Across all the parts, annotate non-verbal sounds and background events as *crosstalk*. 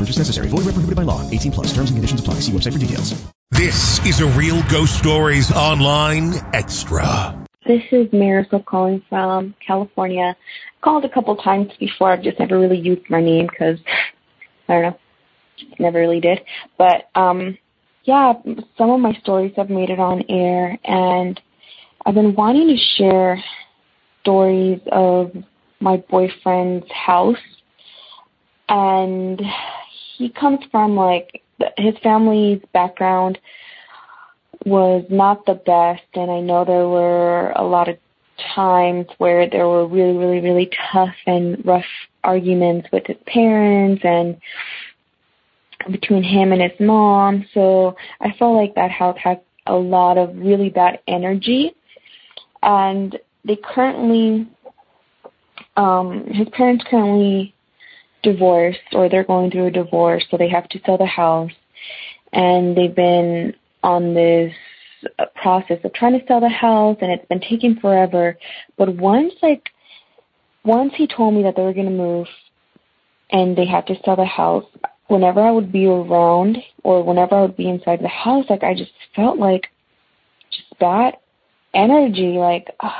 No purchase necessary. Void where prohibited by law. 18 plus. Terms and conditions apply. See website for details. This is a Real Ghost Stories Online Extra. This is Marisol calling from California. I Called a couple times before. I've just never really used my name because I don't know, never really did. But um, yeah, some of my stories have made it on air, and I've been wanting to share stories of my boyfriend's house, and he comes from like his family's background was not the best, and I know there were a lot of times where there were really, really, really tough and rough arguments with his parents and between him and his mom. So I felt like that house had a lot of really bad energy. And they currently, um, his parents currently divorced or they're going through a divorce, so they have to sell the house. And they've been on this process of trying to sell the house and it's been taking forever. But once like once he told me that they were gonna move and they had to sell the house, whenever I would be around or whenever I would be inside the house, like I just felt like just bad energy, like uh,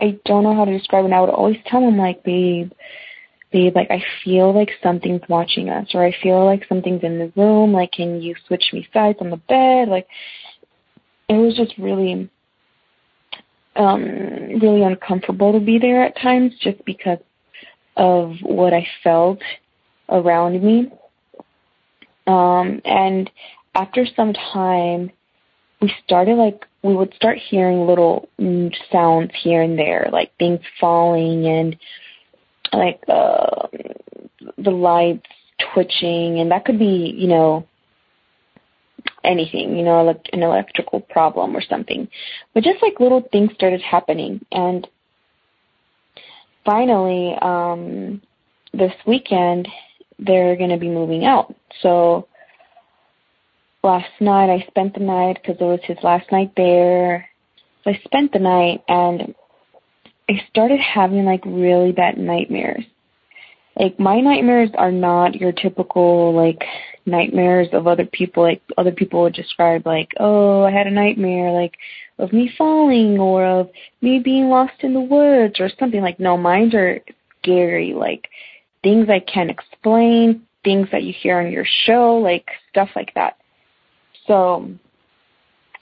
I don't know how to describe it. And I would always tell him like, babe, babe, like I feel like something's watching us or I feel like something's in the room, like can you switch me sides on the bed? Like it was just really um really uncomfortable to be there at times just because of what I felt around me. Um and after some time we started like we would start hearing little sounds here and there like things falling and like uh the lights twitching and that could be you know anything, you know, like an electrical problem or something. But just like little things started happening. And finally, um, this weekend, they're going to be moving out. So last night I spent the night because it was his last night there. So I spent the night and I started having like really bad nightmares. Like my nightmares are not your typical like nightmares of other people like other people would describe like oh i had a nightmare like of me falling or of me being lost in the woods or something like no mine are scary like things i can't explain things that you hear on your show like stuff like that so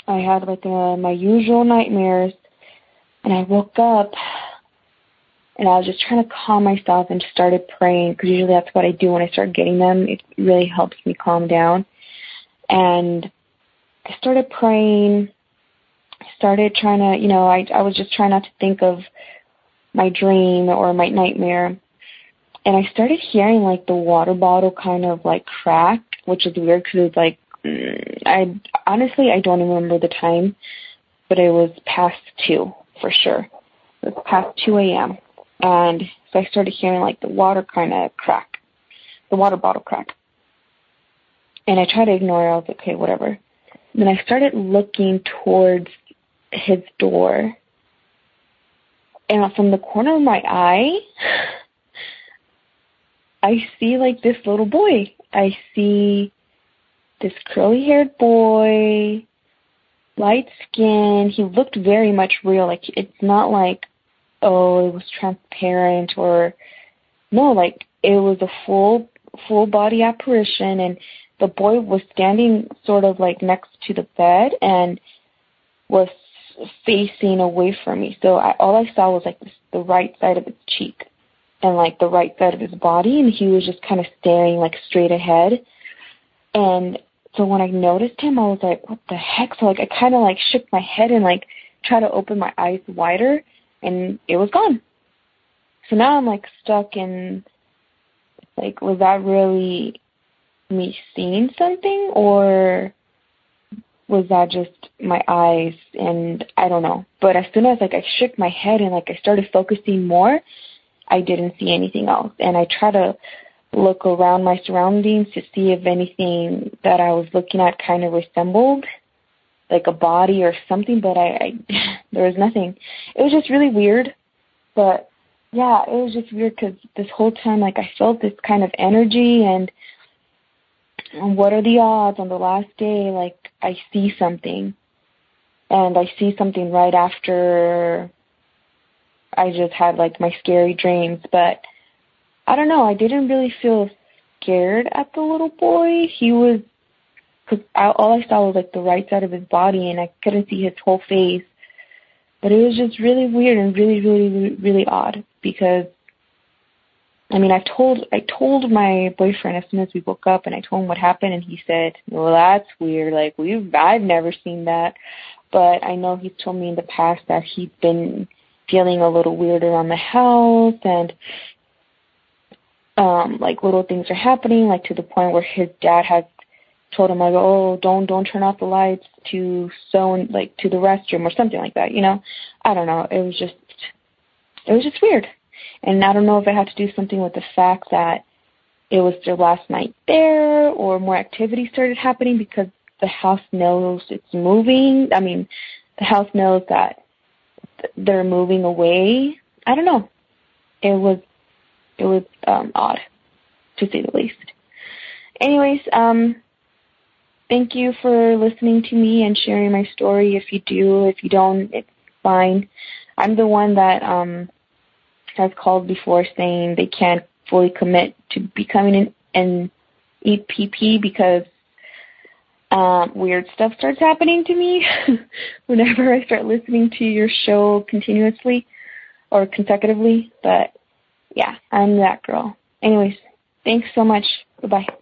i had like uh, my usual nightmares and i woke up and I was just trying to calm myself and started praying because usually that's what I do when I start getting them. It really helps me calm down. And I started praying. Started trying to, you know, I I was just trying not to think of my dream or my nightmare. And I started hearing like the water bottle kind of like crack, which is weird because it's like mm, I honestly I don't remember the time, but it was past two for sure. It was past two a.m and so I started hearing like the water kind of crack, the water bottle crack. and I tried to ignore it. I was like, okay, whatever. Then I started looking towards his door, and from the corner of my eye, *laughs* I see like this little boy. I see this curly haired boy, light skin. He looked very much real. Like it's not like, oh, it was transparent or no, like it was a full full body apparition and the boy was standing sort of like next to the bed and was facing away from me. So I, all I saw was like this, the right side of his cheek and like the right side of his body and he was just kind of staring like straight ahead. And so when I noticed him, I was like, what the heck? So like I kind of like shook my head and like tried to open my eyes wider and it was gone. So now I'm like stuck in like was that really me seeing something or was that just my eyes and I don't know. But as soon as like I shook my head and like I started focusing more, I didn't see anything else. And I try to look around my surroundings to see if anything that I was looking at kind of resembled like a body or something, but I, I *laughs* there was nothing. It was just really weird, but yeah, it was just weird because this whole time, like I felt this kind of energy, and, and what are the odds on the last day, like I see something, and I see something right after I just had like my scary dreams, but I don't know. I didn't really feel scared at the little boy. He was, cause all I saw was like the right side of his body, and I couldn't see his whole face. But it was just really weird and really, really, really, really odd because, I mean, I told I told my boyfriend as soon as we woke up, and I told him what happened, and he said, "Well, that's weird. Like we've I've never seen that." But I know he's told me in the past that he's been feeling a little weird around the house and um like little things are happening like to the point where his dad has told him like oh don't don't turn off the lights to so like to the restroom or something like that you know? I don't know. It was just it was just weird. And i don't know if it had to do something with the fact that it was their last night there or more activity started happening because the house knows it's moving. I mean the house knows that they're moving away. I don't know. It was it was um odd to say the least. Anyways um thank you for listening to me and sharing my story. If you do, if you don't, it's fine. I'm the one that um has called before saying they can't fully commit to becoming an, an EPP because um, weird stuff starts happening to me *laughs* whenever I start listening to your show continuously or consecutively. But yeah, I'm that girl. Anyways, thanks so much. Bye-bye.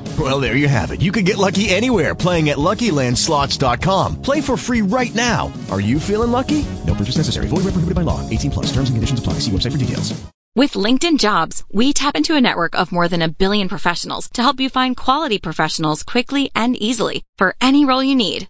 Well, there you have it. You can get lucky anywhere playing at LuckyLandSlots.com. Play for free right now. Are you feeling lucky? No purchase necessary. Void where prohibited by law. 18 plus. Terms and conditions apply. See website for details. With LinkedIn Jobs, we tap into a network of more than a billion professionals to help you find quality professionals quickly and easily for any role you need.